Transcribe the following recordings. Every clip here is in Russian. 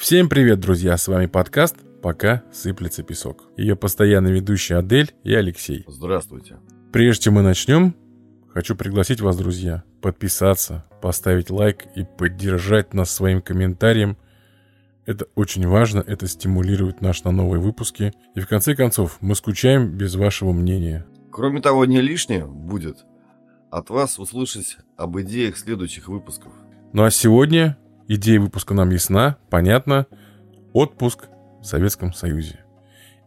Всем привет, друзья! С вами подкаст «Пока сыплется песок». Ее постоянный ведущий Адель и Алексей. Здравствуйте. Прежде чем мы начнем, хочу пригласить вас, друзья, подписаться, поставить лайк и поддержать нас своим комментарием. Это очень важно, это стимулирует нас на новые выпуски. И в конце концов, мы скучаем без вашего мнения. Кроме того, не лишнее будет от вас услышать об идеях следующих выпусков. Ну а сегодня идея выпуска нам ясна, понятна. Отпуск в Советском Союзе.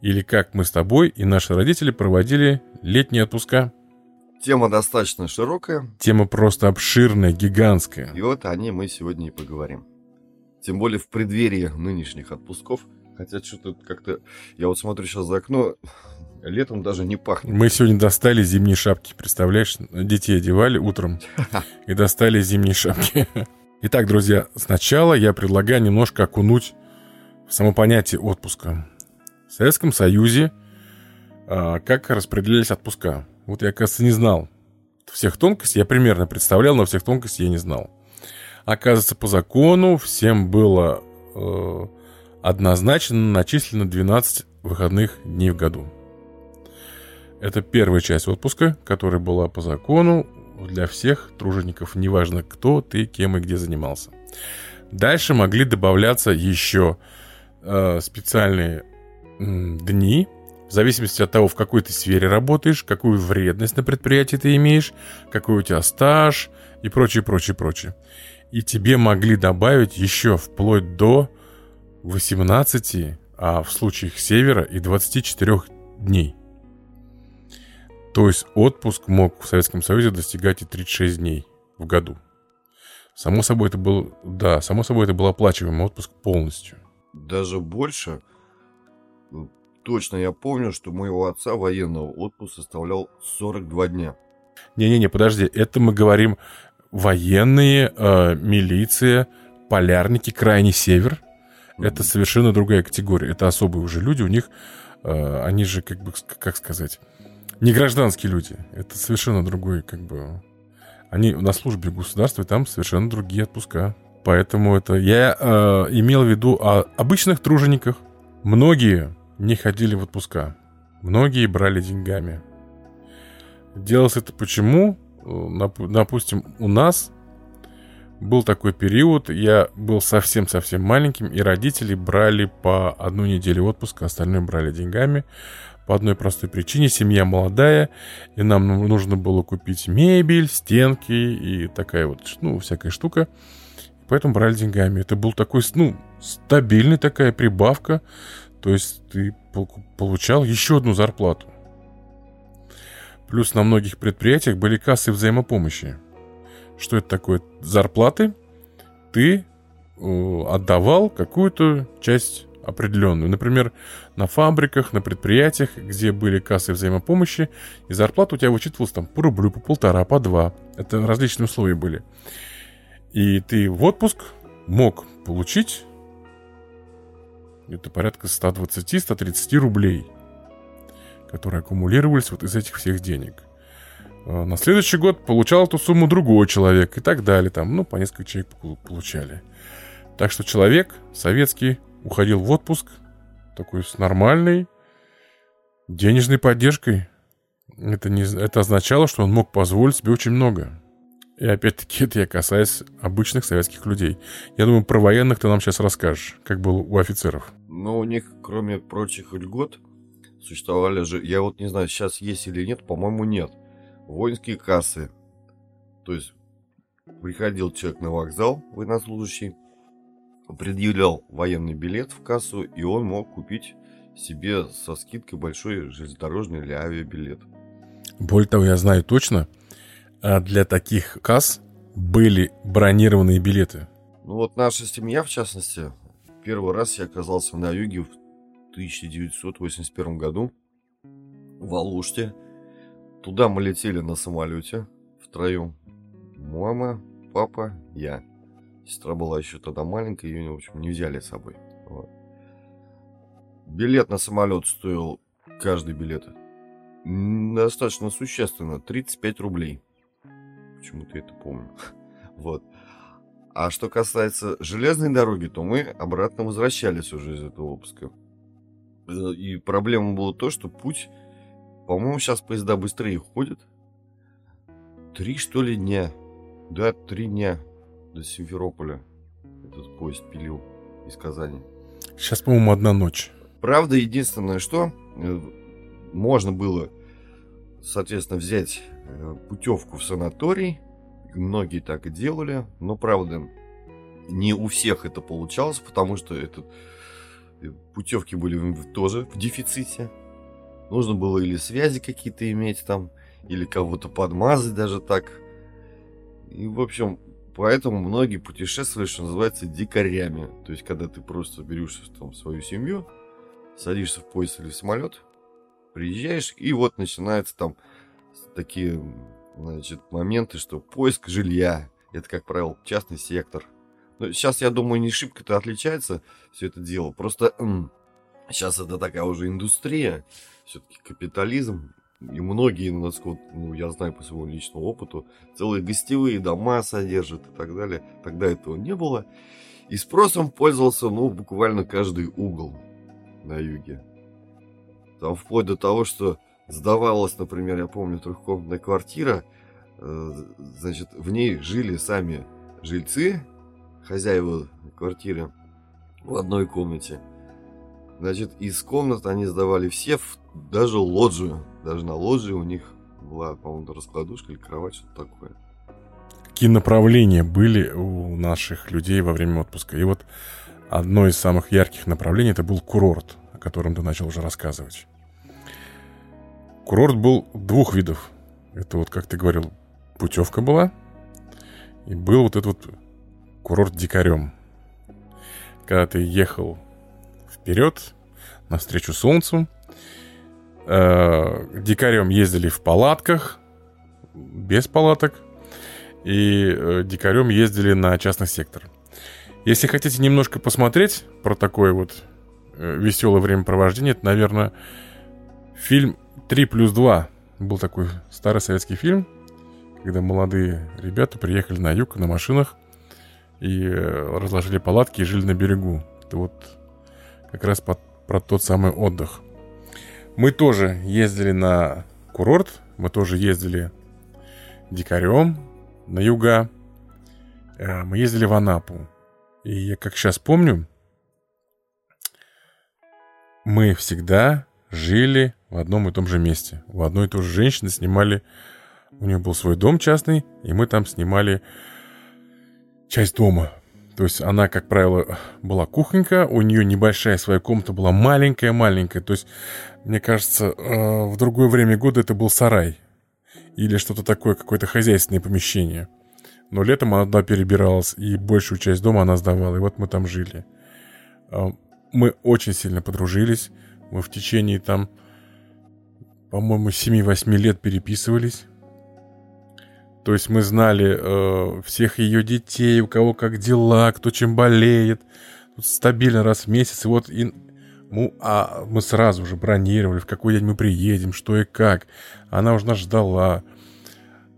Или как мы с тобой и наши родители проводили летние отпуска. Тема достаточно широкая. Тема просто обширная, гигантская. И вот о ней мы сегодня и поговорим. Тем более в преддверии нынешних отпусков. Хотя что-то как-то... Я вот смотрю сейчас за окно, летом даже не пахнет. Мы сегодня достали зимние шапки, представляешь? Детей одевали утром и достали зимние шапки. Итак, друзья, сначала я предлагаю немножко окунуть в само понятие отпуска. В Советском Союзе а, как распределялись отпуска. Вот я, кажется, не знал всех тонкостей. Я примерно представлял, но всех тонкостей я не знал. Оказывается, по закону всем было э, однозначно начислено 12 выходных дней в году. Это первая часть отпуска, которая была по закону для всех тружеников, неважно кто ты, кем и где занимался. Дальше могли добавляться еще э, специальные э, дни, в зависимости от того, в какой ты сфере работаешь, какую вредность на предприятии ты имеешь, какой у тебя стаж и прочее, прочее, прочее. И тебе могли добавить еще вплоть до 18, а в случаях севера и 24 дней. То есть отпуск мог в Советском Союзе достигать и 36 дней в году. Само собой это был, да, само собой это был оплачиваемый отпуск полностью. Даже больше. Точно я помню, что моего отца военного отпуск составлял 42 дня. Не-не-не, подожди, это мы говорим военные, э, милиция, полярники, крайний север. Mm-hmm. Это совершенно другая категория. Это особые уже люди, у них, э, они же, как бы, как сказать, не гражданские люди. Это совершенно другой, как бы... Они на службе государства, и там совершенно другие отпуска. Поэтому это... Я э, имел в виду о обычных тружениках. Многие не ходили в отпуска. Многие брали деньгами. Делалось это почему? Допустим, у нас был такой период, я был совсем-совсем маленьким, и родители брали по одну неделю отпуска, остальное брали деньгами. По одной простой причине, семья молодая, и нам нужно было купить мебель, стенки и такая вот, ну, всякая штука. Поэтому брали деньгами. Это был такой, ну, стабильный такая прибавка. То есть ты получал еще одну зарплату. Плюс на многих предприятиях были кассы взаимопомощи. Что это такое? Зарплаты ты э, отдавал какую-то часть определенную. Например, на фабриках, на предприятиях, где были кассы взаимопомощи, и зарплата у тебя вычитывалась там по рублю, по полтора, по два. Это различные условия были. И ты в отпуск мог получить это порядка 120-130 рублей, которые аккумулировались вот из этих всех денег. А на следующий год получал эту сумму другой человек и так далее. Там, ну, по несколько человек получали. Так что человек советский уходил в отпуск такой с нормальной денежной поддержкой. Это, не, это означало, что он мог позволить себе очень много. И опять-таки это я касаюсь обычных советских людей. Я думаю, про военных ты нам сейчас расскажешь, как было у офицеров. Ну, у них, кроме прочих льгот, существовали же, я вот не знаю, сейчас есть или нет, по-моему, нет. Воинские кассы. То есть приходил человек на вокзал, военнослужащий, предъявлял военный билет в кассу, и он мог купить себе со скидкой большой железнодорожный или авиабилет. Более того, я знаю точно, а для таких касс были бронированные билеты. Ну вот наша семья, в частности, первый раз я оказался на юге в 1981 году в Алуште. Туда мы летели на самолете втроем. Мама, папа, я. Сестра была еще тогда маленькая, ее, в общем, не взяли с собой. Вот. Билет на самолет стоил, каждый билет, достаточно существенно, 35 рублей. Почему-то это помню. вот. А что касается железной дороги, то мы обратно возвращались уже из этого выпуска. И проблема была то, что путь, по-моему, сейчас поезда быстрее ходят. Три, что ли, дня. Да, три дня до Симферополя этот поезд пилил из Казани. Сейчас, по-моему, одна ночь. Правда, единственное, что э, можно было, соответственно, взять э, путевку в санаторий. Многие так и делали. Но, правда, не у всех это получалось, потому что это, э, путевки были тоже в дефиците. Нужно было или связи какие-то иметь там, или кого-то подмазать даже так. И, в общем, поэтому многие путешествовали, что называется, дикарями. То есть, когда ты просто берешь там свою семью, садишься в поезд или в самолет, приезжаешь, и вот начинаются там такие, значит, моменты, что поиск жилья, это, как правило, частный сектор. Но сейчас, я думаю, не шибко-то отличается все это дело. Просто сейчас это такая уже индустрия, все-таки капитализм, и многие, насколько ну, я знаю по своему личному опыту, целые гостевые дома содержат и так далее. Тогда этого не было. И спросом пользовался, ну, буквально каждый угол на юге. Там вплоть до того, что сдавалась, например, я помню, трехкомнатная квартира, э, значит, в ней жили сами жильцы, хозяева квартиры в одной комнате. Значит, из комнат они сдавали все, даже лоджию. Даже на лоджии у них была, по-моему, раскладушка или кровать, что-то такое. Какие направления были у наших людей во время отпуска? И вот одно из самых ярких направлений это был курорт, о котором ты начал уже рассказывать. Курорт был двух видов. Это вот, как ты говорил, путевка была, и был вот этот вот курорт дикарем. Когда ты ехал вперед, навстречу солнцу, э, дикарем ездили в палатках, без палаток, и э, дикарем ездили на частный сектор. Если хотите немножко посмотреть про такое вот э, веселое времяпровождение, это, наверное, фильм «3 плюс 2». Был такой старый советский фильм, когда молодые ребята приехали на юг на машинах и э, разложили палатки и жили на берегу. Это вот как раз под, про тот самый отдых. Мы тоже ездили на курорт, мы тоже ездили дикарем на юга, э, мы ездили в Анапу. И я как сейчас помню, мы всегда жили в одном и том же месте. У одной и той же женщины снимали... У нее был свой дом частный, и мы там снимали часть дома. То есть она, как правило, была кухонька, у нее небольшая своя комната была маленькая-маленькая. То есть, мне кажется, э, в другое время года это был сарай. Или что-то такое, какое-то хозяйственное помещение. Но летом она туда перебиралась, и большую часть дома она сдавала. И вот мы там жили. А, мы очень сильно подружились. Мы в течение там, по-моему, 7-8 лет переписывались. То есть мы знали э, всех ее детей, у кого как дела, кто чем болеет. Тут стабильно раз в месяц. И вот и, ну, а мы сразу же бронировали, в какой день мы приедем, что и как. Она уже нас ждала.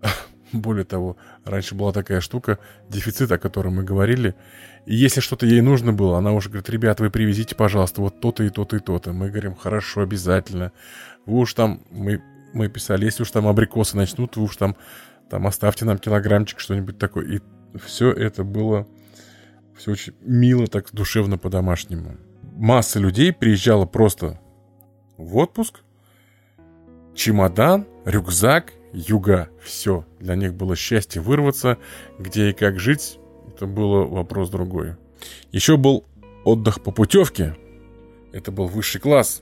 Более того, раньше была такая штука, дефицит, о котором мы говорили. И если что-то ей нужно было, она уже говорит, ребята, вы привезите, пожалуйста, вот то-то и то-то и то-то. Мы говорим, хорошо, обязательно. Вы уж там, мы, мы писали, если уж там абрикосы начнут, вы уж там, там оставьте нам килограммчик, что-нибудь такое. И все это было, все очень мило, так душевно по-домашнему. Масса людей приезжала просто в отпуск, чемодан, рюкзак юга. Все. Для них было счастье вырваться. Где и как жить, это было вопрос другой. Еще был отдых по путевке. Это был высший класс.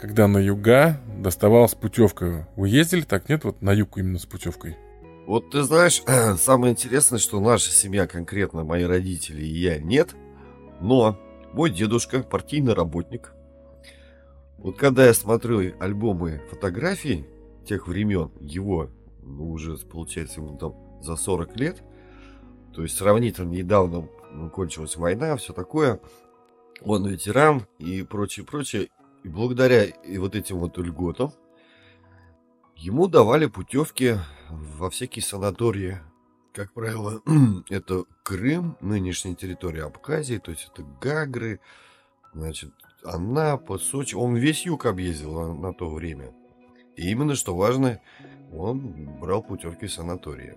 Когда на юга доставалась путевка. Вы ездили так, нет? Вот на юг именно с путевкой. Вот ты знаешь, самое интересное, что наша семья, конкретно мои родители и я, нет. Но мой дедушка, партийный работник. Вот когда я смотрю альбомы фотографий, тех времен его, ну, уже, получается, ему там за 40 лет, то есть сравнительно недавно ну, кончилась война, все такое, он ветеран и прочее, прочее, и благодаря и вот этим вот льготам ему давали путевки во всякие санатории как правило, это Крым, нынешняя территория Абхазии, то есть это Гагры, значит, Анапа, Сочи. Он весь юг объездил на, то время. И именно, что важно, он брал путевки в санатории.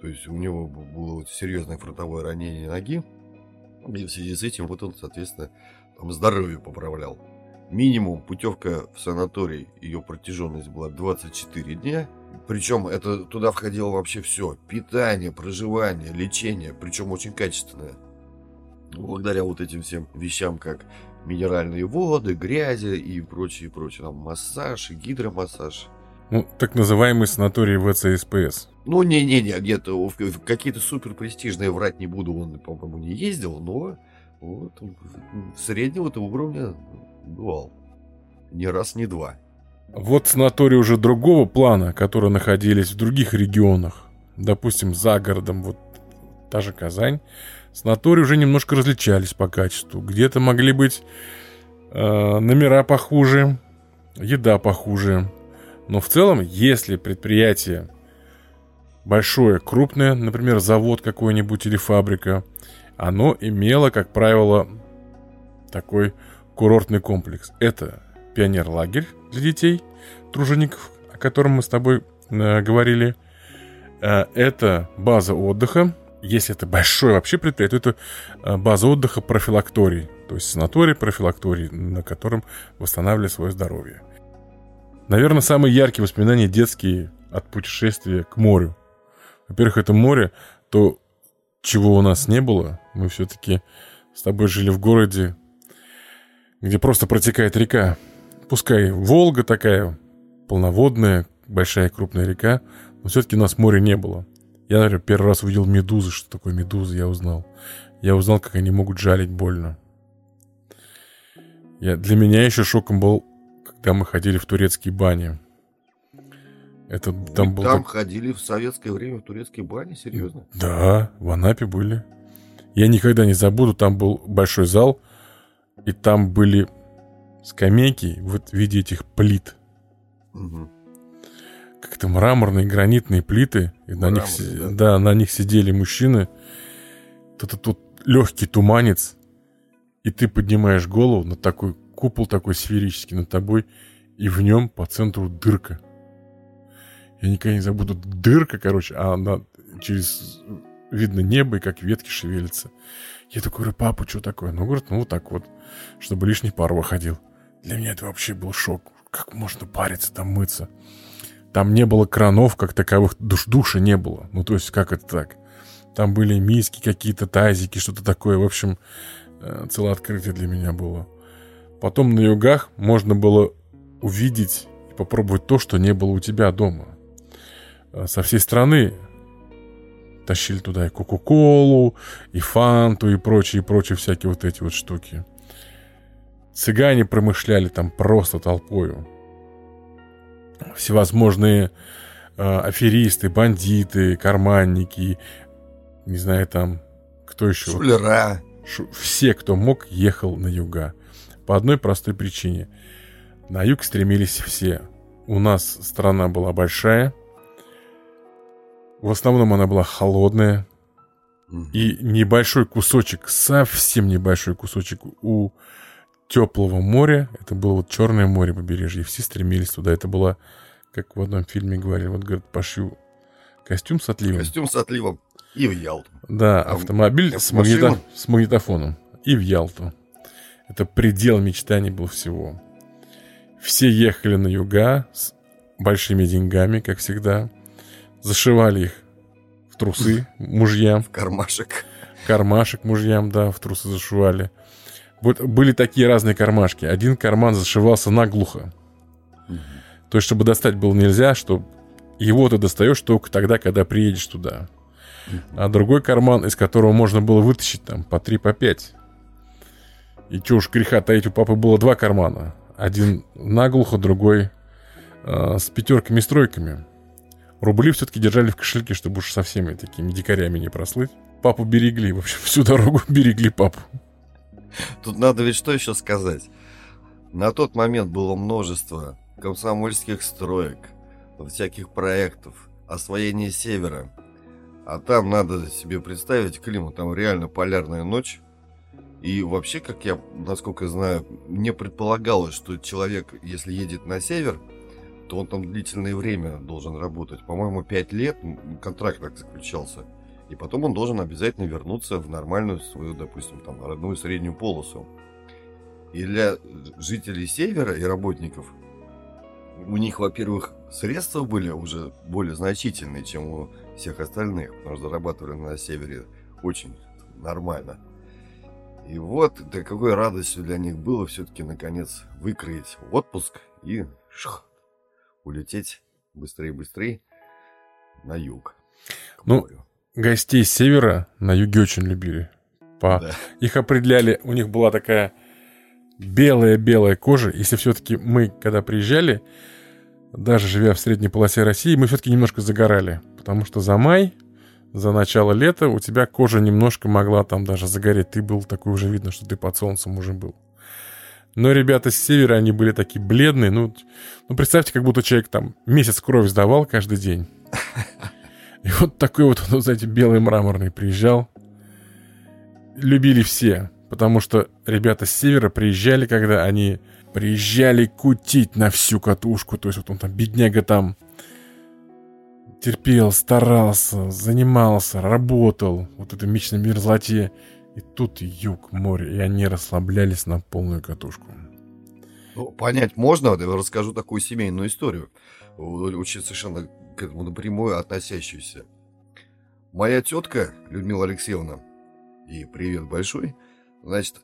То есть у него было серьезное фронтовое ранение ноги, и в связи с этим вот он, соответственно, там здоровье поправлял. Минимум путевка в санаторий, ее протяженность была 24 дня. Причем это туда входило вообще все. Питание, проживание, лечение, причем очень качественное. Благодаря вот этим всем вещам, как минеральные воды, грязи и прочее, прочее. Там массаж гидромассаж. Ну, так называемый санаторий ВЦСПС. Ну, не-не-не, где-то в какие-то супер престижные врать не буду, он, по-моему, не ездил, но вот среднего-то уровня бывал. Не раз, не два. Вот санатории уже другого плана, которые находились в других регионах, допустим, за городом, вот та же Казань, санатории уже немножко различались по качеству. Где-то могли быть э, номера похуже, еда похуже. Но в целом, если предприятие большое, крупное, например, завод какой-нибудь или фабрика, оно имело, как правило, такой курортный комплекс. Это пионер-лагерь для детей, тружеников, о котором мы с тобой э, говорили. Э, это база отдыха. Если это большое вообще предприятие, то это э, база отдыха профилакторий. То есть санаторий, профилакторий, на котором восстанавливали свое здоровье. Наверное, самые яркие воспоминания детские от путешествия к морю. Во-первых, это море, то, чего у нас не было. Мы все-таки с тобой жили в городе, где просто протекает река. Пускай Волга такая, полноводная, большая крупная река, но все-таки у нас моря не было. Я, например, первый раз увидел медузы. Что такое медузы, я узнал. Я узнал, как они могут жалить больно. Я, для меня еще шоком был, когда мы ходили в турецкие бани. Это там был... Там так... ходили в советское время в турецкие бани, серьезно? Да, в Анапе были. Я никогда не забуду, там был большой зал, и там были скамейки вот в виде этих плит. Угу. Как-то мраморные, гранитные плиты. И на них, да? да, на них сидели мужчины. Тут, тут легкий туманец. И ты поднимаешь голову на такой купол такой сферический над тобой, и в нем по центру дырка. Я никогда не забуду. Дырка, короче, а она через... Видно небо, и как ветки шевелятся. Я такой говорю, папа, что такое? Ну, говорит, ну, вот так вот, чтобы лишний пар выходил. Для меня это вообще был шок. Как можно париться там, мыться? Там не было кранов, как таковых, душ душа не было. Ну, то есть, как это так? Там были миски какие-то, тазики, что-то такое. В общем, э, целое открытие для меня было. Потом на югах можно было увидеть и попробовать то, что не было у тебя дома. Э, со всей страны тащили туда и Кока-Колу, и Фанту, и прочие, и прочие всякие вот эти вот штуки. Цыгане промышляли там просто толпою. Всевозможные э, аферисты, бандиты, карманники, не знаю там, кто еще. Шулера. Шу, все, кто мог, ехал на юга. По одной простой причине. На юг стремились все. У нас страна была большая, в основном она была холодная. И небольшой кусочек, совсем небольшой кусочек у теплого моря. Это было вот Черное море побережье. Все стремились туда. Это было, как в одном фильме говорили, вот, говорят, пошью костюм с отливом. Костюм с отливом. И в Ялту. Да, а автомобиль с, магнито... с магнитофоном. И в Ялту. Это предел мечтаний был всего. Все ехали на юга с большими деньгами, как всегда. Зашивали их в трусы мужьям. В кармашек. Кармашек мужьям, да, в трусы зашивали. Вот были такие разные кармашки. Один карман зашивался наглухо. То есть, чтобы достать было нельзя, что его ты достаешь только тогда, когда приедешь туда. А другой карман, из которого можно было вытащить там по 3, по 5. И чё уж греха таить, у папы было два кармана. Один наглухо, другой э, с пятерками-стройками. Рубли все-таки держали в кошельке, чтобы уж со всеми такими дикарями не прослыть. Папу берегли, в общем, всю дорогу берегли папу. Тут надо ведь что еще сказать. На тот момент было множество комсомольских строек, всяких проектов, освоение севера. А там надо себе представить климат, там реально полярная ночь. И вообще, как я, насколько знаю, не предполагалось, что человек, если едет на север, то он там длительное время должен работать. По-моему, 5 лет контракт так заключался. И потом он должен обязательно вернуться в нормальную свою, допустим, там, родную среднюю полосу. И для жителей севера и работников у них, во-первых, средства были уже более значительные, чем у всех остальных, потому что зарабатывали на севере очень нормально. И вот, да какой радостью для них было все-таки, наконец, выкроить отпуск и шх, улететь быстрее-быстрее на юг. Ну, морю. гостей с севера на юге очень любили. По... Да. Их определяли, у них была такая белая-белая кожа. Если все-таки мы, когда приезжали, даже живя в средней полосе России, мы все-таки немножко загорали. Потому что за май, за начало лета у тебя кожа немножко могла там даже загореть. Ты был такой уже видно, что ты под солнцем уже был. Но ребята с севера, они были такие бледные. Ну, ну представьте, как будто человек там месяц кровь сдавал каждый день. И вот такой вот, вот, знаете, белый мраморный приезжал. Любили все, потому что ребята с севера приезжали, когда они приезжали кутить на всю катушку. То есть вот он там, бедняга там, терпел, старался, занимался, работал. Вот это вечной мерзлоте. И тут юг, море, и они расслаблялись на полную катушку. Ну, понять можно, я расскажу такую семейную историю, очень совершенно к этому напрямую относящуюся. Моя тетка Людмила Алексеевна, и привет большой, значит,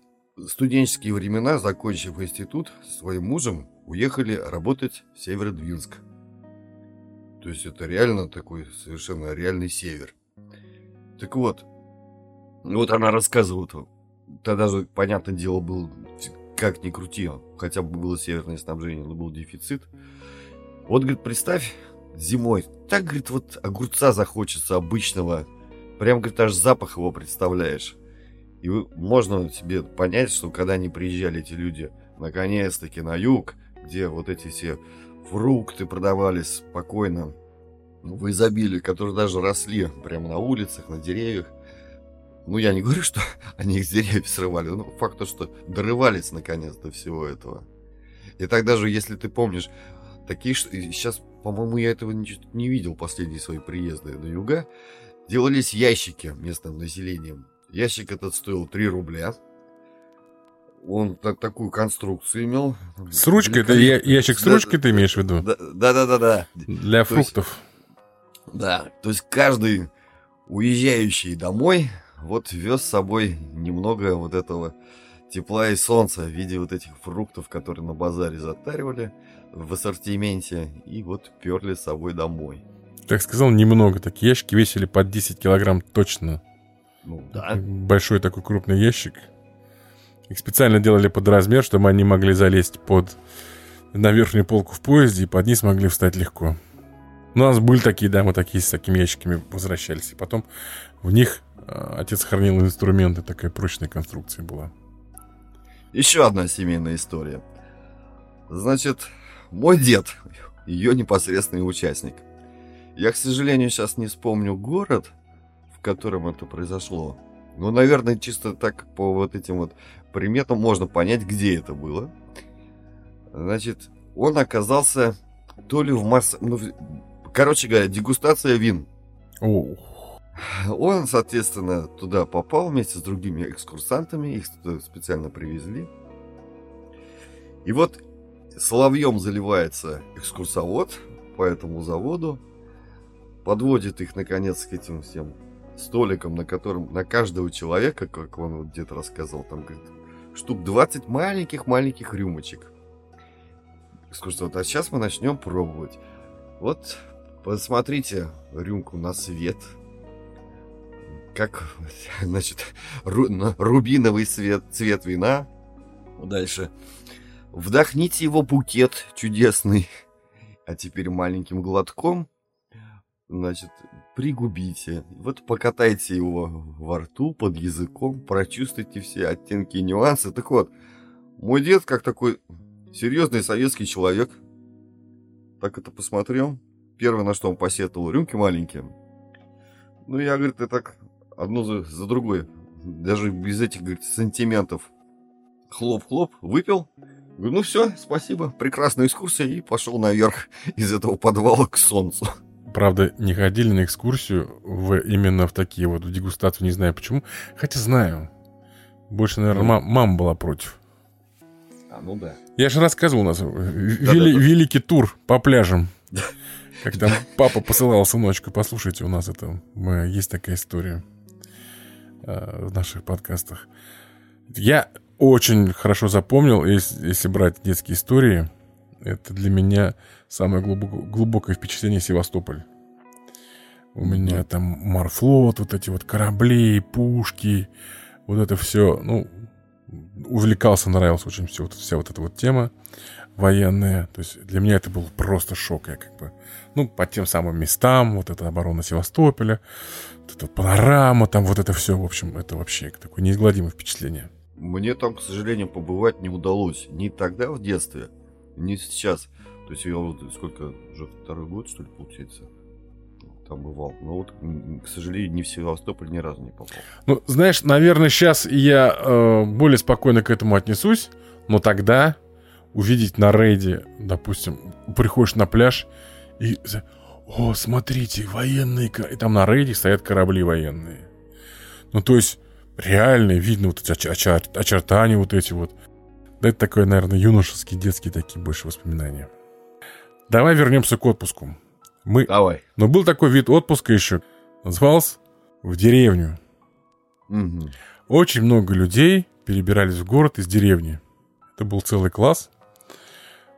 студенческие времена, закончив институт, своим мужем уехали работать в Северодвинск. То есть это реально такой совершенно реальный север. Так вот, вот она рассказывает, тогда же, понятное дело, был как ни крути, хотя бы было северное снабжение, но был дефицит. Вот, говорит, представь, зимой, так, говорит, вот огурца захочется обычного, прям, говорит, аж запах его представляешь. И можно себе понять, что когда они приезжали, эти люди, наконец-таки на юг, где вот эти все фрукты продавались спокойно, в изобилии, которые даже росли прямо на улицах, на деревьях. Ну, я не говорю, что они их с деревьев срывали, но факт то, что дорывались наконец до всего этого. И так даже, если ты помнишь, такие, сейчас, по-моему, я этого не, не видел последние свои приезды на юга, делались ящики местным населением. Ящик этот стоил 3 рубля. Он так, такую конструкцию имел. С ручкой? Это я, ящик с ручкой да, ты имеешь в виду? Да-да-да. Для то фруктов. Есть, да, то есть каждый уезжающий домой вот вез с собой немного вот этого тепла и солнца в виде вот этих фруктов, которые на базаре затаривали в ассортименте, и вот перли с собой домой. Так сказал, немного. Такие ящики весили под 10 килограмм точно. Ну, да. Большой такой крупный ящик. Их специально делали под размер, чтобы они могли залезть под на верхнюю полку в поезде и под низ могли встать легко. У нас были такие, да, мы такие с такими ящиками возвращались. И потом в них отец хранил инструменты, такая прочная конструкция была. Еще одна семейная история. Значит, мой дед, ее непосредственный участник. Я, к сожалению, сейчас не вспомню город, в котором это произошло. Но, наверное, чисто так по вот этим вот приметам можно понять, где это было. Значит, он оказался то ли в масс... Ну, короче говоря, дегустация вин. О. Он, соответственно, туда попал вместе с другими экскурсантами, их туда специально привезли. И вот соловьем заливается экскурсовод по этому заводу, подводит их, наконец, к этим всем столикам, на котором на каждого человека, как он вот где-то рассказывал, там, говорит, штук 20 маленьких-маленьких рюмочек. Экскурсовод, а сейчас мы начнем пробовать. Вот, посмотрите рюмку на свет, как, значит, ру, рубиновый цвет, цвет вина. Дальше. Вдохните его букет чудесный. А теперь маленьким глотком, значит, пригубите. Вот покатайте его во рту, под языком, прочувствуйте все оттенки и нюансы. Так вот, мой дед, как такой серьезный советский человек, так это посмотрел. Первое, на что он посетовал, рюмки маленькие. Ну, я, говорит, и так одно за, за другой. Даже без этих, говорит, сантиментов. Хлоп-хлоп, выпил. Говорю, ну все, спасибо, прекрасная экскурсия. И пошел наверх из этого подвала к солнцу. Правда, не ходили на экскурсию в, именно в такие вот в дегустацию, не знаю почему. Хотя знаю. Больше, наверное, ну. мама была против. А, ну да. Я же рассказывал у нас э, вели, да, да. великий тур по пляжам. Как там папа посылал сыночку, послушайте, у нас это мы, есть такая история э, в наших подкастах. Я очень хорошо запомнил, если, если брать детские истории, это для меня самое глубоко, глубокое впечатление Севастополь. У меня там морфлот, вот эти вот корабли, пушки, вот это все, ну, увлекался, нравилась очень все, вот, вся вот эта вот тема военная. То есть для меня это был просто шок. Я как бы, ну, по тем самым местам, вот эта оборона Севастополя, вот эта панорама, там вот это все, в общем, это вообще такое неизгладимое впечатление. Мне там, к сожалению, побывать не удалось. Ни тогда в детстве, ни сейчас. То есть я вот сколько, уже второй год, что ли, получается, там бывал. Но вот, к сожалению, не в Севастополь ни разу не попал. Ну, знаешь, наверное, сейчас я э, более спокойно к этому отнесусь, но тогда увидеть на рейде, допустим, приходишь на пляж и... О, смотрите, военные... И там на рейде стоят корабли военные. Ну, то есть, реально видно вот эти очер... очертания вот эти вот. Да это такое, наверное, юношеские, детские такие больше воспоминания. Давай вернемся к отпуску. Мы... Давай. Но был такой вид отпуска еще. Назывался в деревню. Угу. Очень много людей перебирались в город из деревни. Это был целый класс.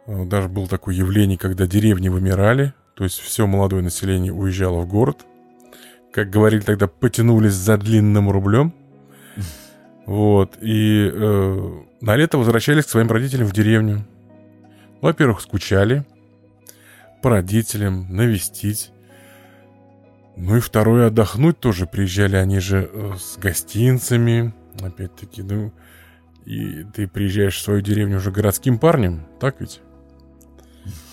Э, даже было такое явление, когда деревни вымирали. То есть все молодое население уезжало в город. Как говорили тогда, потянулись за длинным рублем. Вот. И э, на лето возвращались к своим родителям в деревню. Во-первых, скучали по родителям, навестить. Ну и второе, отдохнуть тоже приезжали они же э, с гостинцами. Опять-таки, ну, и ты приезжаешь в свою деревню уже городским парнем, так ведь?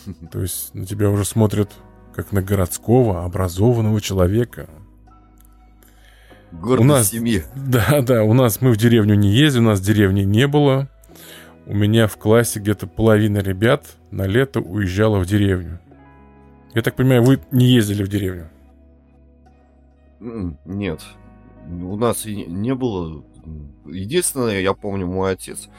То есть на тебя уже смотрят как на городского, образованного человека. Гордость у нас, семьи. Да, да, у нас мы в деревню не ездили, у нас деревни не было. У меня в классе где-то половина ребят на лето уезжала в деревню. Я так понимаю, вы не ездили в деревню? Нет. У нас и не было. Единственное, я помню, мой отец,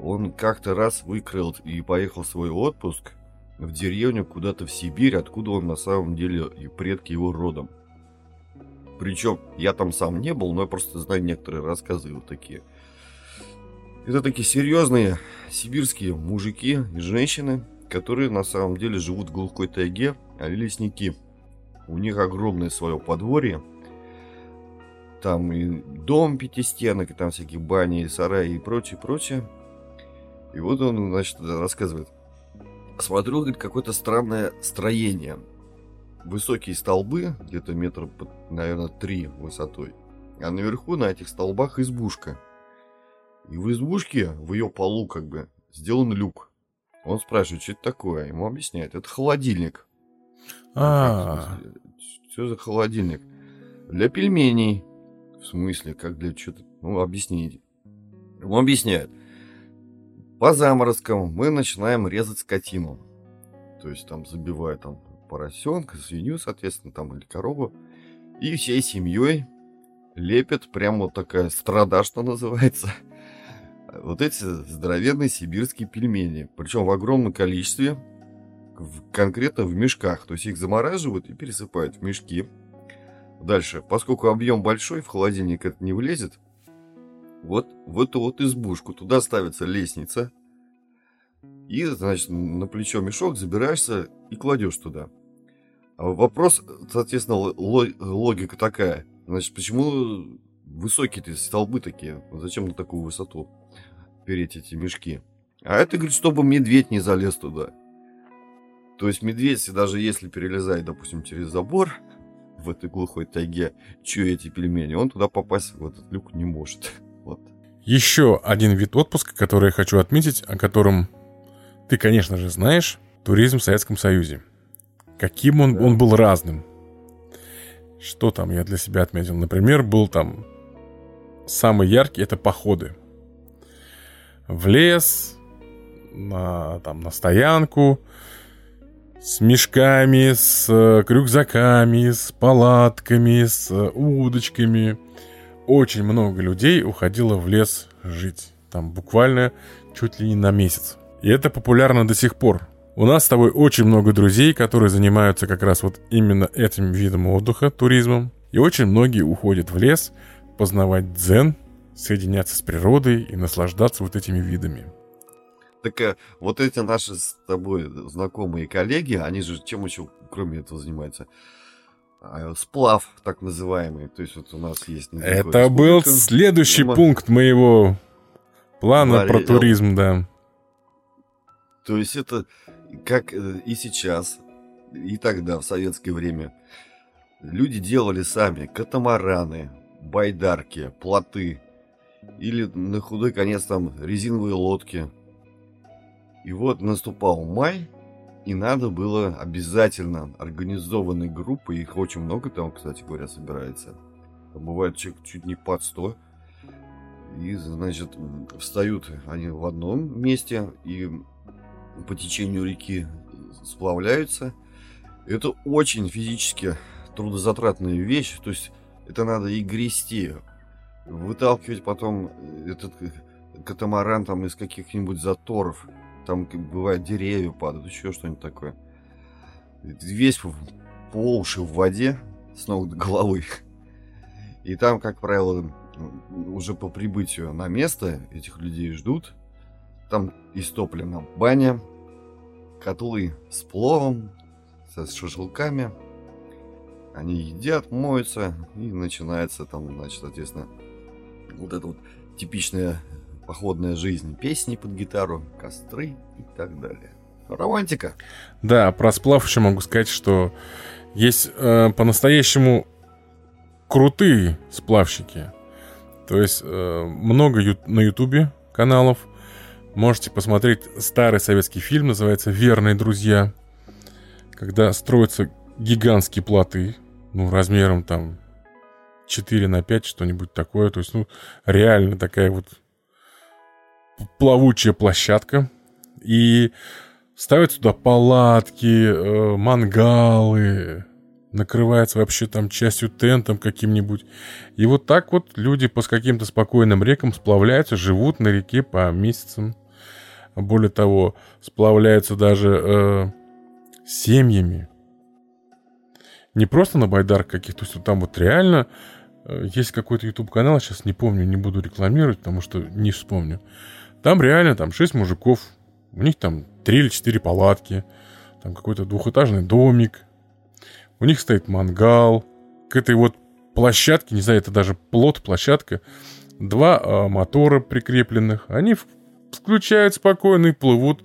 он как-то раз выкрыл и поехал в свой отпуск в деревню куда-то в Сибирь, откуда он на самом деле и предки его родом. Причем я там сам не был, но я просто знаю некоторые рассказы вот такие. Это такие серьезные сибирские мужики и женщины, которые на самом деле живут в глухой тайге, а лесники. У них огромное свое подворье. Там и дом пятистенок, и там всякие бани, и сараи и прочее, прочее. И вот он, значит, рассказывает. Смотрю, говорит, какое-то странное строение. Высокие столбы, где-то метров, наверное, три высотой. А наверху на этих столбах избушка. И в избушке, в ее полу как бы, сделан люк. Он спрашивает, что это такое. Ему объясняют, это холодильник. А, что за холодильник? Для пельменей. В смысле, как для чего-то? Ну, объясните. Ему объясняют. По заморозкам мы начинаем резать скотину. То есть там забивают там поросенка, свинью, соответственно, там или корову. И всей семьей лепят прямо вот такая страда, что называется вот эти здоровенные сибирские пельмени. Причем в огромном количестве, конкретно в мешках. То есть их замораживают и пересыпают в мешки. Дальше, поскольку объем большой, в холодильник это не влезет, вот в эту вот избушку туда ставится лестница. И, значит, на плечо мешок забираешься и кладешь туда. А вопрос, соответственно, логика такая. Значит, почему высокие-то столбы такие? Зачем на такую высоту? переть эти мешки. А это, говорит, чтобы медведь не залез туда. То есть медведь, даже если перелезает, допустим, через забор в этой глухой тайге, чью эти пельмени, он туда попасть в этот люк не может. Еще один вид отпуска, который я хочу отметить, о котором ты, конечно же, знаешь, туризм в Советском Союзе. Каким он, он был разным. Что там я для себя отметил? Например, был там самый яркий, это походы. В лес, на, там, на стоянку, с мешками, с э, рюкзаками, с палатками, с э, удочками. Очень много людей уходило в лес жить. Там буквально чуть ли не на месяц. И это популярно до сих пор. У нас с тобой очень много друзей, которые занимаются как раз вот именно этим видом отдыха, туризмом. И очень многие уходят в лес познавать дзен, соединяться с природой и наслаждаться вот этими видами. Так а, вот эти наши с тобой знакомые коллеги, они же чем еще кроме этого занимаются? А, сплав, так называемый. То есть вот у нас есть... Это был следующий Дома. пункт моего плана Говорил. про туризм, да. То есть это как э, и сейчас, и тогда, в советское время, люди делали сами катамараны, байдарки, плоты, или на худой конец там резиновые лодки – и вот наступал май, и надо было обязательно организованной группы, их очень много там, кстати говоря, собирается. Бывает человек чуть не под 100. И, значит, встают они в одном месте и по течению реки сплавляются. Это очень физически трудозатратная вещь. То есть это надо и грести, выталкивать потом этот катамаран там из каких-нибудь заторов. Там бывает деревья падают, еще что-нибудь такое. Весь по уши в воде, с ног до головы. И там, как правило, уже по прибытию на место этих людей ждут. Там истоплена баня, котлы с пловом, со шашлыками. Они едят, моются, и начинается там, значит, соответственно, вот это вот типичная походная жизнь, песни под гитару, костры и так далее. Романтика. Да, про сплав еще могу сказать, что есть э, по-настоящему крутые сплавщики. То есть э, много ю- на ютубе каналов. Можете посмотреть старый советский фильм, называется «Верные друзья», когда строятся гигантские плоты, ну, размером там 4 на 5, что-нибудь такое. То есть, ну, реально такая вот плавучая площадка. И ставят сюда палатки, э, мангалы, накрывается вообще там частью тентом каким-нибудь. И вот так вот люди по каким-то спокойным рекам сплавляются, живут на реке по месяцам. Более того, сплавляются даже э, семьями. Не просто на байдарках каких-то, то есть там вот реально э, есть какой-то YouTube канал, сейчас не помню, не буду рекламировать, потому что не вспомню. Там реально там шесть мужиков, у них там три или четыре палатки, там какой-то двухэтажный домик, у них стоит мангал, к этой вот площадке, не знаю, это даже плод площадка, два а, мотора прикрепленных, они включают спокойно и плывут.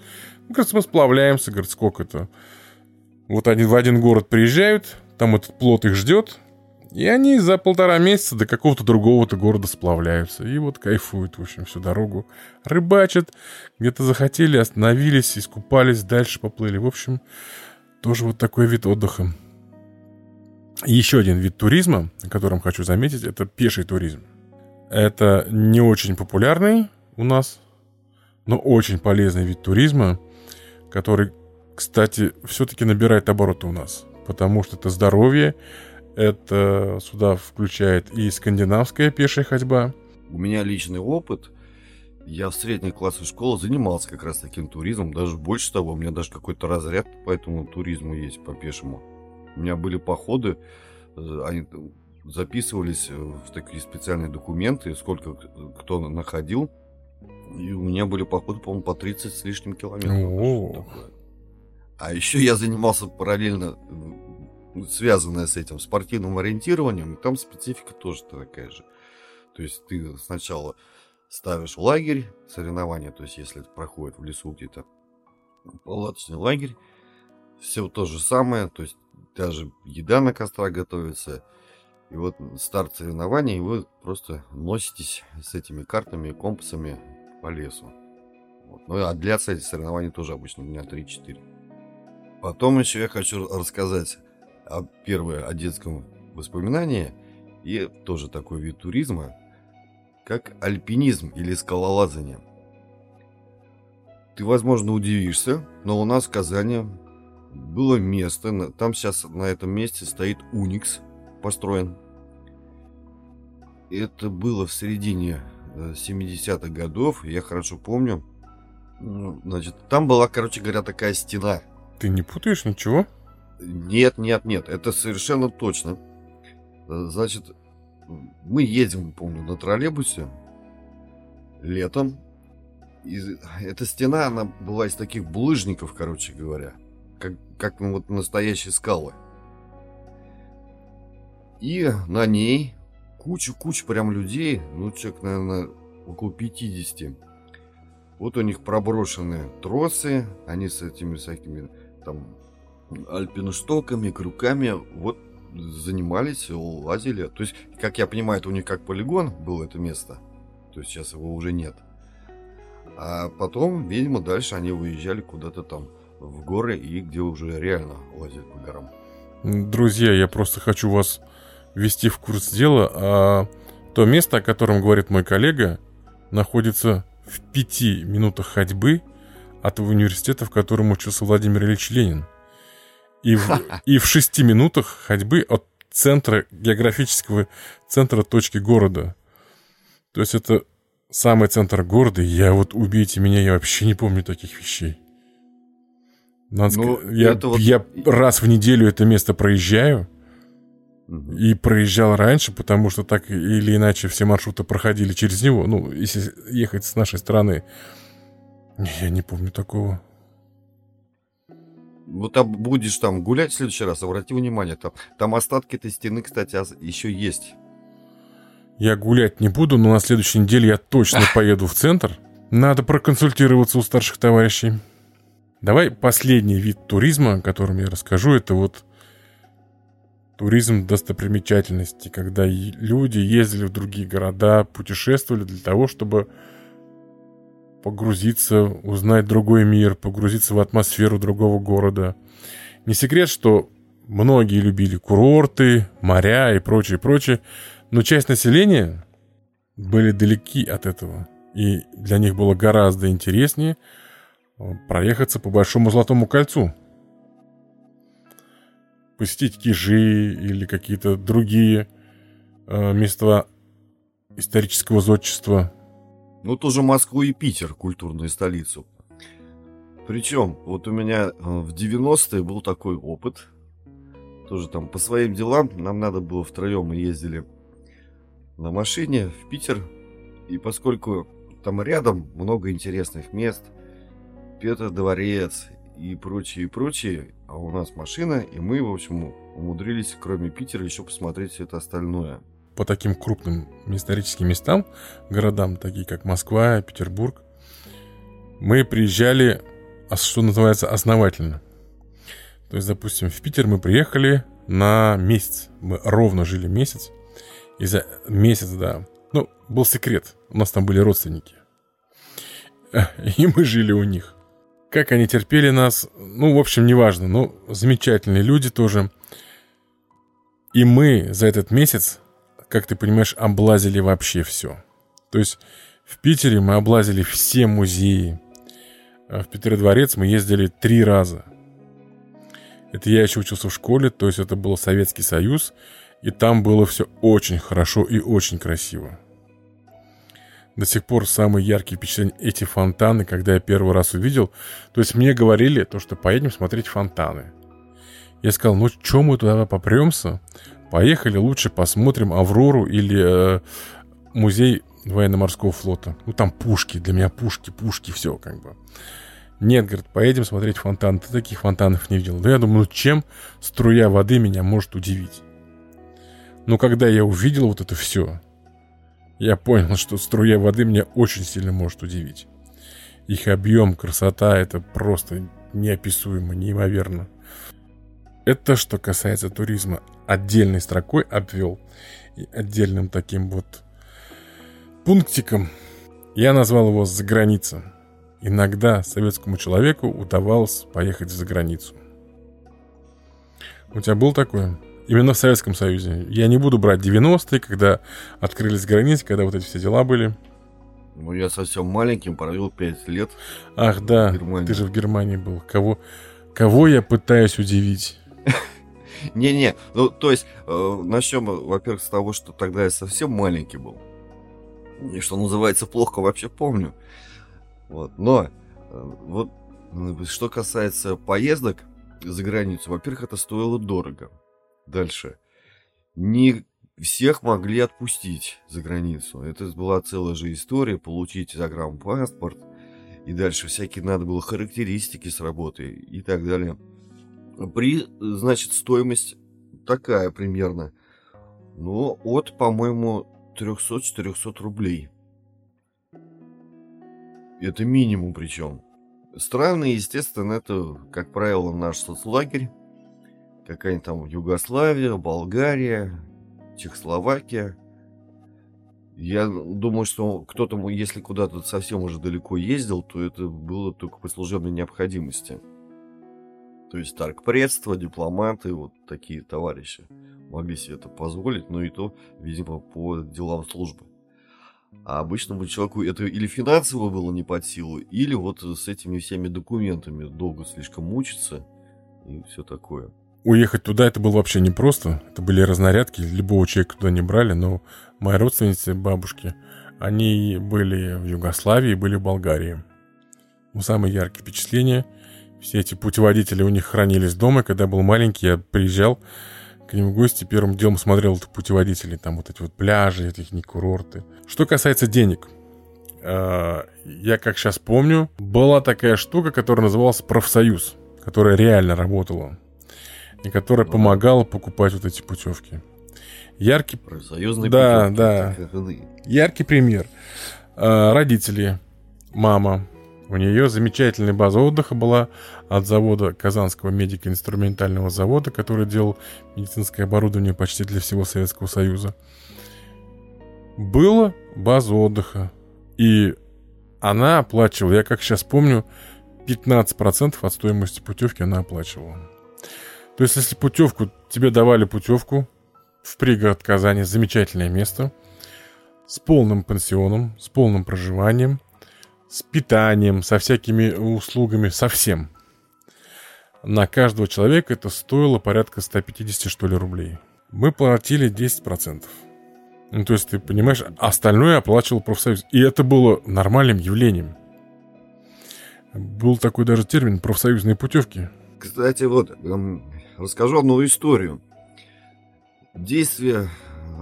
Ну, кажется, мы сплавляемся, говорит, сколько это. Вот они в один город приезжают, там этот плод их ждет, и они за полтора месяца до какого-то другого-то города сплавляются. И вот кайфуют, в общем, всю дорогу. Рыбачат, где-то захотели, остановились, искупались, дальше поплыли. В общем, тоже вот такой вид отдыха. Еще один вид туризма, о котором хочу заметить, это пеший туризм. Это не очень популярный у нас, но очень полезный вид туризма, который, кстати, все-таки набирает обороты у нас. Потому что это здоровье, это сюда включает и скандинавская пешая ходьба. У меня личный опыт. Я в средней классе школы занимался как раз таким туризмом. Даже больше того, у меня даже какой-то разряд по этому туризму есть, по пешему. У меня были походы, э, они записывались в такие специальные документы, сколько кто находил. И у меня были походы, по-моему, по 30 с лишним километров. А еще я занимался параллельно связанная с этим спортивным ориентированием, там специфика тоже такая же. То есть ты сначала ставишь лагерь, соревнования, то есть если это проходит в лесу где-то, палаточный лагерь, все то же самое, то есть даже еда на костра готовится, и вот старт соревнований, и вы просто носитесь с этими картами и компасами по лесу. Вот. Ну а длятся эти соревнования тоже обычно дня 3-4. Потом еще я хочу рассказать первое о детском воспоминания и тоже такой вид туризма, как альпинизм или скалолазание. Ты, возможно, удивишься, но у нас в Казани было место, там сейчас на этом месте стоит Уникс построен. Это было в середине 70-х э, годов, я хорошо помню. Ну, значит, там была, короче говоря, такая стена. Ты не путаешь ничего? Нет, нет, нет, это совершенно точно. Значит, мы едем, помню, на троллейбусе летом. И эта стена, она была из таких булыжников, короче говоря. Как, как ну, вот настоящие скалы. И на ней куча-куча прям людей, ну, человек, наверное, около 50. Вот у них проброшенные тросы, они с этими всякими там альпинштоками, крюками, вот занимались, лазили. То есть, как я понимаю, это у них как полигон было это место. То есть сейчас его уже нет. А потом, видимо, дальше они выезжали куда-то там в горы и где уже реально лазить по горам. Друзья, я просто хочу вас ввести в курс дела. А то место, о котором говорит мой коллега, находится в пяти минутах ходьбы от университета, в котором учился Владимир Ильич Ленин. И в, и в шести минутах ходьбы от центра, географического центра точки города. То есть это самый центр города. Я вот, убейте меня, я вообще не помню таких вещей. Надо ну, сказать, я, вот... я раз в неделю это место проезжаю. Угу. И проезжал раньше, потому что так или иначе все маршруты проходили через него. Ну, если ехать с нашей стороны. Я не помню такого. Вот там будешь там гулять в следующий раз, обрати внимание, там, там остатки этой стены, кстати, еще есть. Я гулять не буду, но на следующей неделе я точно поеду в центр. Надо проконсультироваться у старших товарищей. Давай последний вид туризма, о котором я расскажу, это вот туризм достопримечательности, когда люди ездили в другие города, путешествовали для того, чтобы погрузиться, узнать другой мир, погрузиться в атмосферу другого города. Не секрет, что многие любили курорты, моря и прочее, прочее, но часть населения были далеки от этого. И для них было гораздо интереснее э, проехаться по Большому Золотому кольцу. Посетить Кижи или какие-то другие э, места исторического зодчества – ну, тоже Москву и Питер, культурную столицу. Причем, вот у меня э, в 90-е был такой опыт. Тоже там по своим делам нам надо было втроем, мы ездили на машине в Питер. И поскольку там рядом много интересных мест, Петр Дворец и прочее, и прочее, а у нас машина, и мы, в общем, умудрились, кроме Питера, еще посмотреть все это остальное – по таким крупным историческим местам, городам, такие как Москва, Петербург, мы приезжали, что называется, основательно. То есть, допустим, в Питер мы приехали на месяц. Мы ровно жили месяц. И за месяц, да. Ну, был секрет. У нас там были родственники. И мы жили у них. Как они терпели нас, ну, в общем, неважно. Но замечательные люди тоже. И мы за этот месяц как ты понимаешь, облазили вообще все. То есть в Питере мы облазили все музеи. А в Питере дворец мы ездили три раза. Это я еще учился в школе, то есть это был Советский Союз, и там было все очень хорошо и очень красиво. До сих пор самые яркие впечатления эти фонтаны, когда я первый раз увидел. То есть мне говорили, то, что поедем смотреть фонтаны. Я сказал, ну что мы туда попремся? Поехали, лучше посмотрим Аврору или э, музей военно-морского флота. Ну, там пушки, для меня пушки, пушки, все как бы. Нет, говорит, поедем смотреть фонтан. Ты таких фонтанов не видел. Да я думаю, ну чем струя воды меня может удивить? Но когда я увидел вот это все, я понял, что струя воды меня очень сильно может удивить. Их объем, красота, это просто неописуемо, неимоверно. Это что касается туризма. Отдельной строкой обвел. И отдельным таким вот пунктиком я назвал его «За граница». Иногда советскому человеку удавалось поехать за границу. У тебя был такое? Именно в Советском Союзе. Я не буду брать 90-е, когда открылись границы, когда вот эти все дела были. Ну, я совсем маленьким провел 5 лет. Ах, да, ты же в Германии был. Кого, кого я пытаюсь удивить? Не-не, ну, то есть, э, начнем, во-первых, с того, что тогда я совсем маленький был. И что называется, плохо вообще помню. Вот, но, э, вот, что касается поездок за границу, во-первых, это стоило дорого. Дальше. Не всех могли отпустить за границу. Это была целая же история, получить загранпаспорт, и дальше всякие надо было характеристики с работы и так далее. При, значит, стоимость такая примерно, ну, от, по-моему, 300-400 рублей. Это минимум причем. Страны, естественно, это, как правило, наш соцлагерь, какая-нибудь там Югославия, Болгария, Чехословакия. Я думаю, что кто-то, если куда-то совсем уже далеко ездил, то это было только по служебной необходимости. То есть торгпредство, дипломаты, вот такие товарищи могли себе это позволить, но и то, видимо, по делам службы. А обычному человеку это или финансово было не под силу, или вот с этими всеми документами долго слишком мучиться и все такое уехать туда это было вообще непросто. Это были разнарядки, любого человека туда не брали, но мои родственницы, бабушки, они были в Югославии, были в Болгарии. Ну, самые яркие впечатления. Все эти путеводители у них хранились дома. Когда я был маленький, я приезжал к ним в гости, первым делом смотрел эти путеводители, там вот эти вот пляжи, эти не курорты. Что касается денег, а, я как сейчас помню, была такая штука, которая называлась профсоюз, которая реально работала и которая ну, помогала покупать вот эти путевки. Яркий... Союзные да, путевки. Да, Яркий пример. А, родители, мама, у нее замечательная база отдыха была от завода Казанского медико-инструментального завода, который делал медицинское оборудование почти для всего Советского Союза. Была база отдыха. И она оплачивала, я как сейчас помню, 15% от стоимости путевки она оплачивала. То есть, если путевку, тебе давали путевку в пригород Казани, замечательное место, с полным пансионом, с полным проживанием, с питанием, со всякими услугами, со всем. На каждого человека это стоило порядка 150, что ли, рублей. Мы платили 10%. Ну, то есть, ты понимаешь, остальное оплачивал профсоюз. И это было нормальным явлением. Был такой даже термин профсоюзные путевки. Кстати, вот, расскажу одну историю. Действие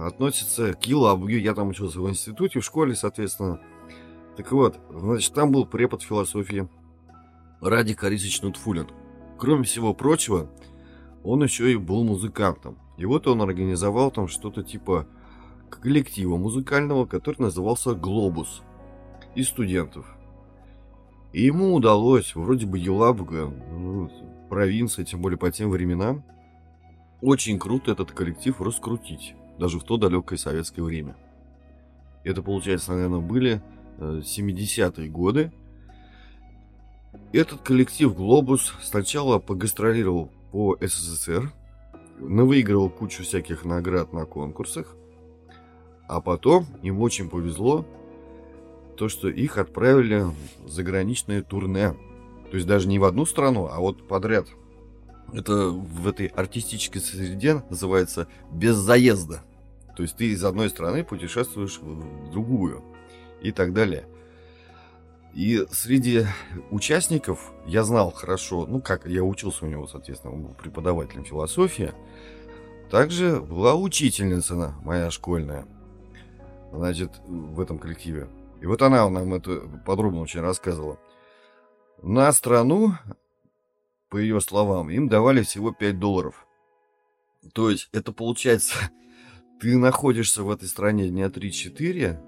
относится к Елабуге. Я там учился в институте, в школе, соответственно. Так вот, значит, там был препод философии Радик Арисович Нутфулин. Кроме всего прочего, он еще и был музыкантом. И вот он организовал там что-то типа коллектива музыкального, который назывался «Глобус» из студентов. И ему удалось, вроде бы Елабуга, ну, провинция, тем более по тем временам, очень круто этот коллектив раскрутить, даже в то далекое советское время. Это, получается, наверное, были 70-е э, годы. Этот коллектив «Глобус» сначала погастролировал по СССР, выигрывал кучу всяких наград на конкурсах, а потом им очень повезло, то, что их отправили в заграничное турне – то есть даже не в одну страну, а вот подряд. Это в этой артистической среде называется без заезда. То есть ты из одной страны путешествуешь в другую и так далее. И среди участников я знал хорошо, ну как, я учился у него, соответственно, он был преподавателем философии. Также была учительница моя школьная, значит, в этом коллективе. И вот она нам это подробно очень рассказывала. На страну, по ее словам, им давали всего 5 долларов. То есть, это получается, ты находишься в этой стране дня 3-4,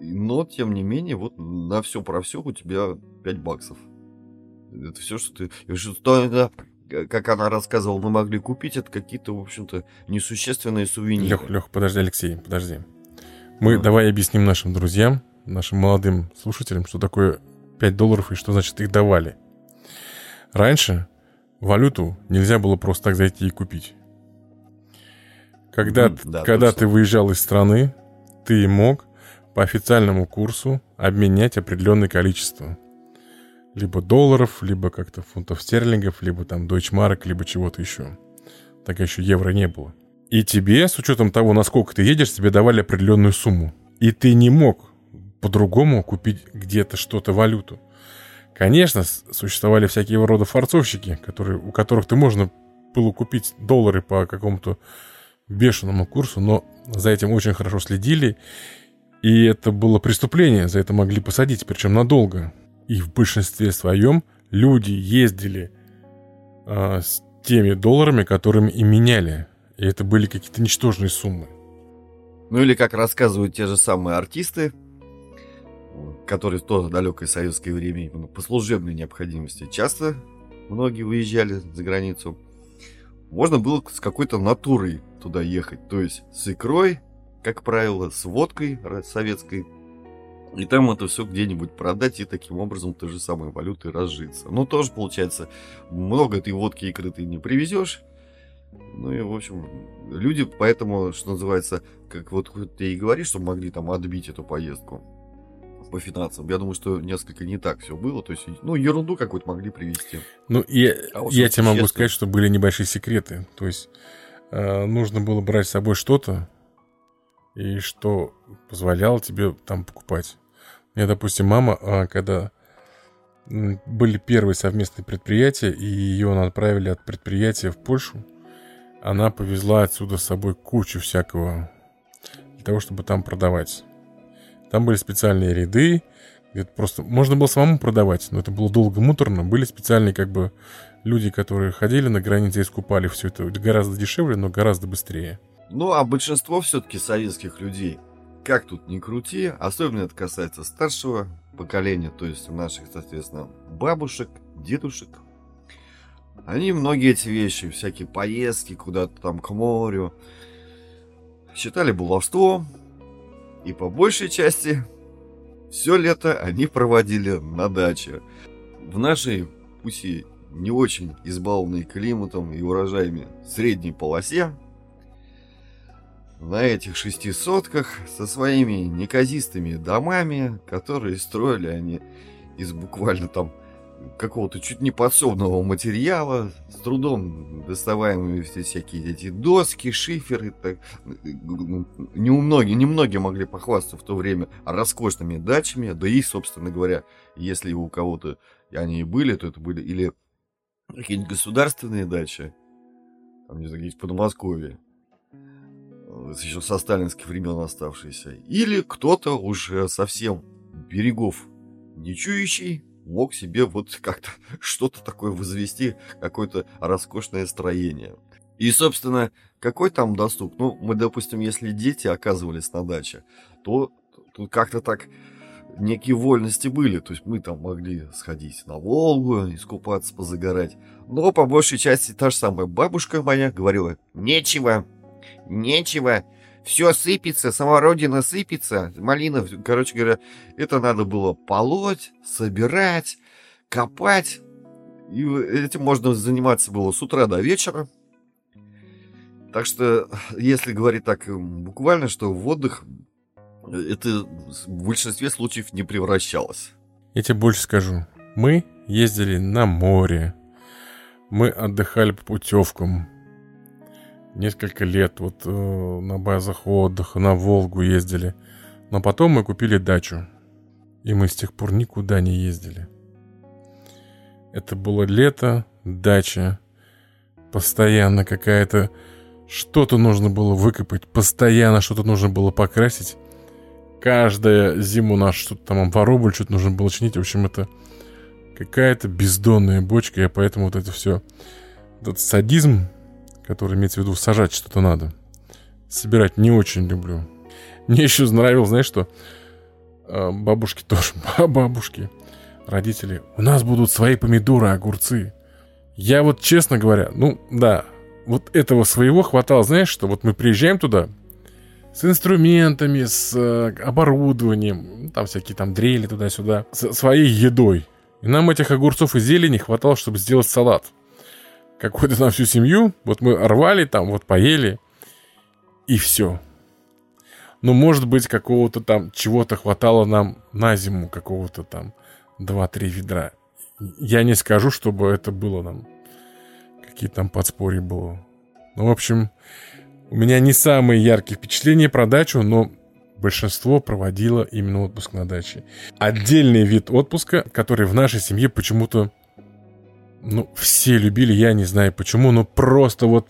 но, тем не менее, вот на все про все у тебя 5 баксов. Это все, что ты... Что, как она рассказывала, мы могли купить, это какие-то, в общем-то, несущественные сувениры. Лех, Лех, подожди, Алексей, подожди. Мы а. давай объясним нашим друзьям, нашим молодым слушателям, что такое 5 долларов и что значит их давали. Раньше валюту нельзя было просто так зайти и купить. Когда, mm, да, когда ты выезжал из страны, ты мог по официальному курсу обменять определенное количество. Либо долларов, либо как-то фунтов стерлингов, либо там дойчмарок, либо чего-то еще. Так еще евро не было. И тебе, с учетом того, насколько ты едешь, тебе давали определенную сумму. И ты не мог по-другому купить где-то что-то валюту. Конечно, существовали всякие рода форцовщики, которые, у которых ты можно было купить доллары по какому-то бешеному курсу, но за этим очень хорошо следили, и это было преступление, за это могли посадить, причем надолго. И в большинстве своем люди ездили а, с теми долларами, которыми и меняли. И это были какие-то ничтожные суммы. Ну или как рассказывают те же самые артисты, которые в то далекое советское время именно по служебной необходимости часто многие выезжали за границу, можно было с какой-то натурой туда ехать. То есть с икрой, как правило, с водкой советской. И там это все где-нибудь продать и таким образом той же самой валютой разжиться. Ну, тоже получается, много этой водки икры ты не привезешь. Ну и, в общем, люди поэтому, что называется, как вот ты и говоришь, что могли там отбить эту поездку по финансам. Я думаю, что несколько не так все было. То есть, ну, ерунду какую-то могли привести. Ну, и а вот я тебе могу сказать, что были небольшие секреты. То есть, э, нужно было брать с собой что-то, и что позволяло тебе там покупать. Я, допустим, мама, э, когда были первые совместные предприятия, и ее отправили от предприятия в Польшу, она повезла отсюда с собой кучу всякого для того, чтобы там продавать. Там были специальные ряды, где просто можно было самому продавать, но это было долго муторно. Были специальные как бы люди, которые ходили на границе и скупали все это гораздо дешевле, но гораздо быстрее. Ну, а большинство все-таки советских людей, как тут ни крути, особенно это касается старшего поколения, то есть наших, соответственно, бабушек, дедушек, они многие эти вещи, всякие поездки куда-то там к морю, считали баловством, и по большей части все лето они проводили на даче. В нашей, пусть и не очень избалованной климатом и урожаями средней полосе, на этих шести сотках со своими неказистыми домами, которые строили они из буквально там какого-то чуть не подсобного материала, с трудом доставаемые все всякие эти доски, шиферы. Так, не у многих, немногие могли похвастаться в то время роскошными дачами, да и, собственно говоря, если у кого-то они и были, то это были или какие-нибудь государственные дачи, там, не знаю, где-нибудь в Подмосковье, еще со сталинских времен оставшиеся, или кто-то уже совсем берегов не чующий, мог себе вот как-то что-то такое возвести, какое-то роскошное строение. И, собственно, какой там доступ? Ну, мы, допустим, если дети оказывались на даче, то тут как-то так некие вольности были. То есть мы там могли сходить на Волгу, искупаться, позагорать. Но по большей части та же самая бабушка моя говорила, нечего, нечего, все сыпется, сама родина сыпется, малина, короче говоря, это надо было полоть, собирать, копать. И этим можно заниматься было с утра до вечера. Так что, если говорить так буквально, что в отдых это в большинстве случаев не превращалось. Я тебе больше скажу. Мы ездили на море. Мы отдыхали по путевкам несколько лет вот э, на базах отдыха, на Волгу ездили. Но потом мы купили дачу. И мы с тех пор никуда не ездили. Это было лето, дача. Постоянно какая-то... Что-то нужно было выкопать, постоянно что-то нужно было покрасить. Каждая зиму наш что-то там воробуль, что-то нужно было чинить. В общем, это какая-то бездонная бочка, я поэтому вот это все... Этот садизм который имеется в виду сажать что-то надо. Собирать не очень люблю. Мне еще нравилось, знаешь что? А, бабушки тоже, бабушки, родители. У нас будут свои помидоры, огурцы. Я вот, честно говоря, ну, да, вот этого своего хватало, знаешь, что вот мы приезжаем туда с инструментами, с э, оборудованием, там всякие там дрели туда-сюда, с своей едой. И нам этих огурцов и зелени хватало, чтобы сделать салат какой-то на всю семью. Вот мы рвали там, вот поели. И все. Ну, может быть, какого-то там чего-то хватало нам на зиму, какого-то там 2-3 ведра. Я не скажу, чтобы это было нам. Какие там подспорья было. Ну, в общем, у меня не самые яркие впечатления про дачу, но большинство проводило именно отпуск на даче. Отдельный вид отпуска, который в нашей семье почему-то, ну, все любили, я не знаю почему, но просто вот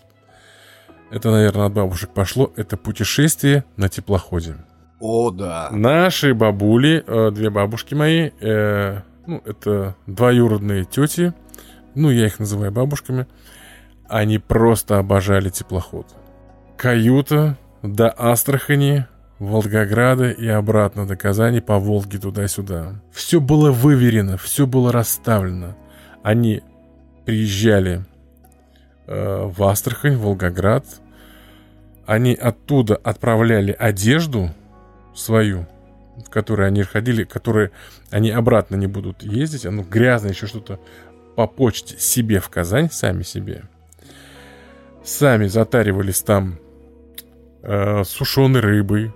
это, наверное, от бабушек пошло, это путешествие на теплоходе. О, да. Наши бабули, э, две бабушки мои, э, ну, это двоюродные тети, ну, я их называю бабушками, они просто обожали теплоход. Каюта до Астрахани, Волгограда и обратно до Казани по Волге туда-сюда. Все было выверено, все было расставлено. Они приезжали э, в Астрахань, Волгоград. Они оттуда отправляли одежду свою, в которой они ходили, которые они обратно не будут ездить, оно грязное, еще что-то по почте себе в Казань, сами себе. Сами затаривались там э, сушеной рыбой,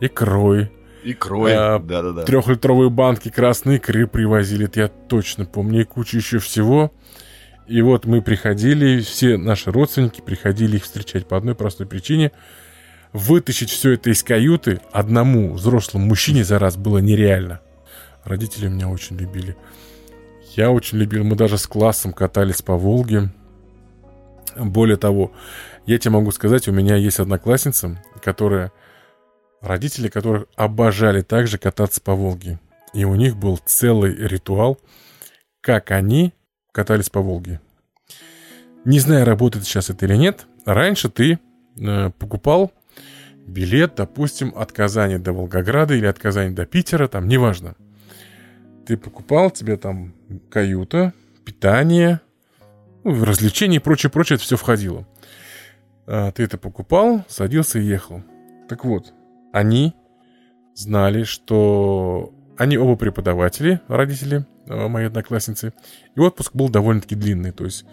икрой. Икрой, э, да-да-да. Трехлитровые банки красной икры привозили, это я точно помню, и куча еще всего. И вот мы приходили, все наши родственники приходили их встречать по одной простой причине – вытащить все это из каюты одному взрослому мужчине за раз было нереально. Родители меня очень любили. Я очень любил. Мы даже с классом катались по Волге. Более того, я тебе могу сказать, у меня есть одноклассница, которая... Родители, которых обожали также кататься по Волге. И у них был целый ритуал, как они катались по Волге. Не знаю, работает сейчас это или нет. Раньше ты э, покупал билет, допустим, от Казани до Волгограда или от Казани до Питера, там, неважно. Ты покупал, тебе там каюта, питание, ну, развлечения и прочее, прочее, это все входило. А, ты это покупал, садился и ехал. Так вот, они знали, что они оба преподаватели, родители моей одноклассницы, и отпуск был довольно-таки длинный, то есть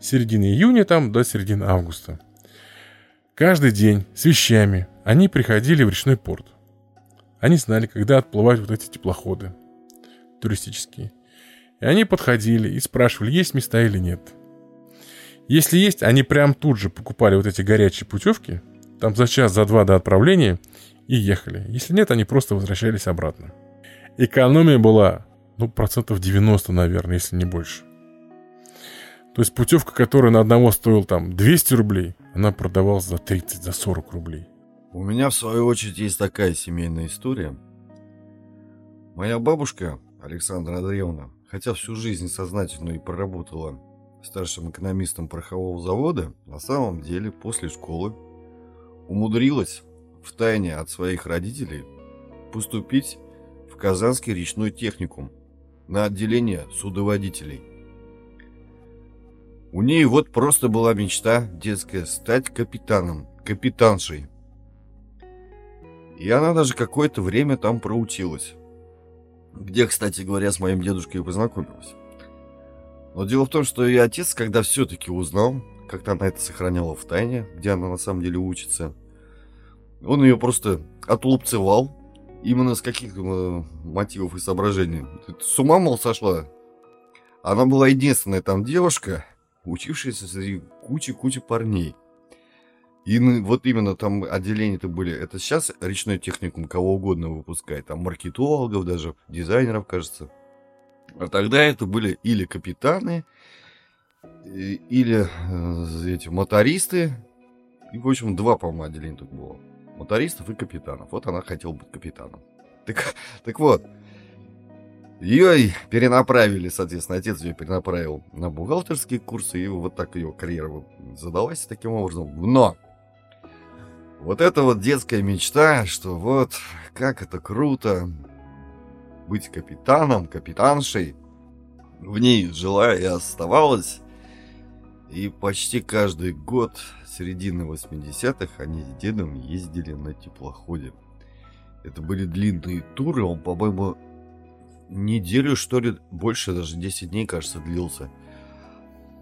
середины июня там до середины августа. Каждый день с вещами они приходили в речной порт. Они знали, когда отплывают вот эти теплоходы туристические. И они подходили и спрашивали, есть места или нет. Если есть, они прям тут же покупали вот эти горячие путевки, там за час, за два до отправления, и ехали. Если нет, они просто возвращались обратно. Экономия была, ну, процентов 90, наверное, если не больше. То есть путевка, которая на одного стоила там 200 рублей, она продавалась за 30, за 40 рублей. У меня, в свою очередь, есть такая семейная история. Моя бабушка, Александра Андреевна, хотя всю жизнь сознательно и проработала старшим экономистом порохового завода, на самом деле после школы умудрилась в тайне от своих родителей поступить в Казанский речной техникум на отделение судоводителей – у нее вот просто была мечта детская стать капитаном, капитаншей. И она даже какое-то время там проучилась. Где, кстати говоря, с моим дедушкой познакомилась. Но дело в том, что и отец, когда все-таки узнал, как она это сохраняла в тайне, где она на самом деле учится, он ее просто отлупцевал. Именно с каких э, мотивов и соображений. С ума, мол, сошла. Она была единственная там девушка, учившиеся среди кучи-кучи парней. И вот именно там отделения-то были. Это сейчас речной техникум кого угодно выпускает. Там маркетологов даже, дизайнеров, кажется. А тогда это были или капитаны, или э, эти мотористы. И, в общем, два, по-моему, отделения тут было. Мотористов и капитанов. Вот она хотела быть капитаном. Так, так вот, ее перенаправили, соответственно, отец ее перенаправил на бухгалтерские курсы, и вот так ее карьера задалась таким образом. Но вот эта вот детская мечта, что вот как это круто быть капитаном, капитаншей, в ней жила и оставалась. И почти каждый год середины 80-х они с дедом ездили на теплоходе. Это были длинные туры, он, по-моему, неделю, что ли, больше, даже 10 дней, кажется, длился.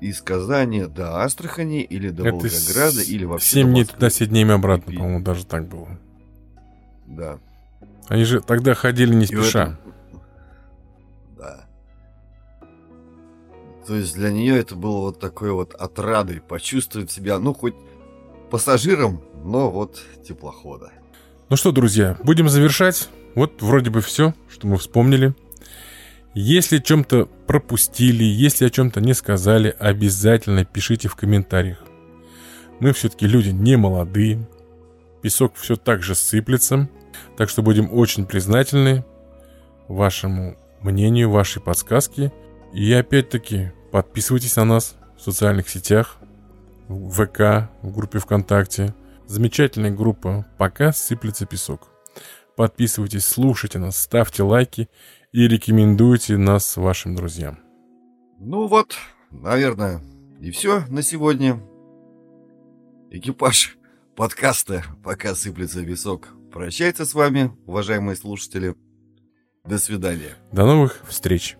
из Казани до Астрахани или до Это Волгограда или вообще 7 до дней туда, 7 дней обратно, по-моему, даже так было. Да. Они же тогда ходили не спеша. То есть для нее это было вот такой вот отрадой почувствовать себя, ну, хоть пассажиром, но вот теплохода. Ну что, друзья, будем завершать. Вот вроде бы все, что мы вспомнили. Если чем-то пропустили, если о чем-то не сказали, обязательно пишите в комментариях. Мы все-таки люди не молодые. Песок все так же сыплется. Так что будем очень признательны вашему мнению, вашей подсказке. И опять-таки подписывайтесь на нас в социальных сетях, в ВК, в группе ВКонтакте. Замечательная группа «Пока сыплется песок». Подписывайтесь, слушайте нас, ставьте лайки и рекомендуйте нас вашим друзьям. Ну вот, наверное, и все на сегодня. Экипаж подкаста «Пока сыплется песок» прощается с вами, уважаемые слушатели. До свидания. До новых встреч!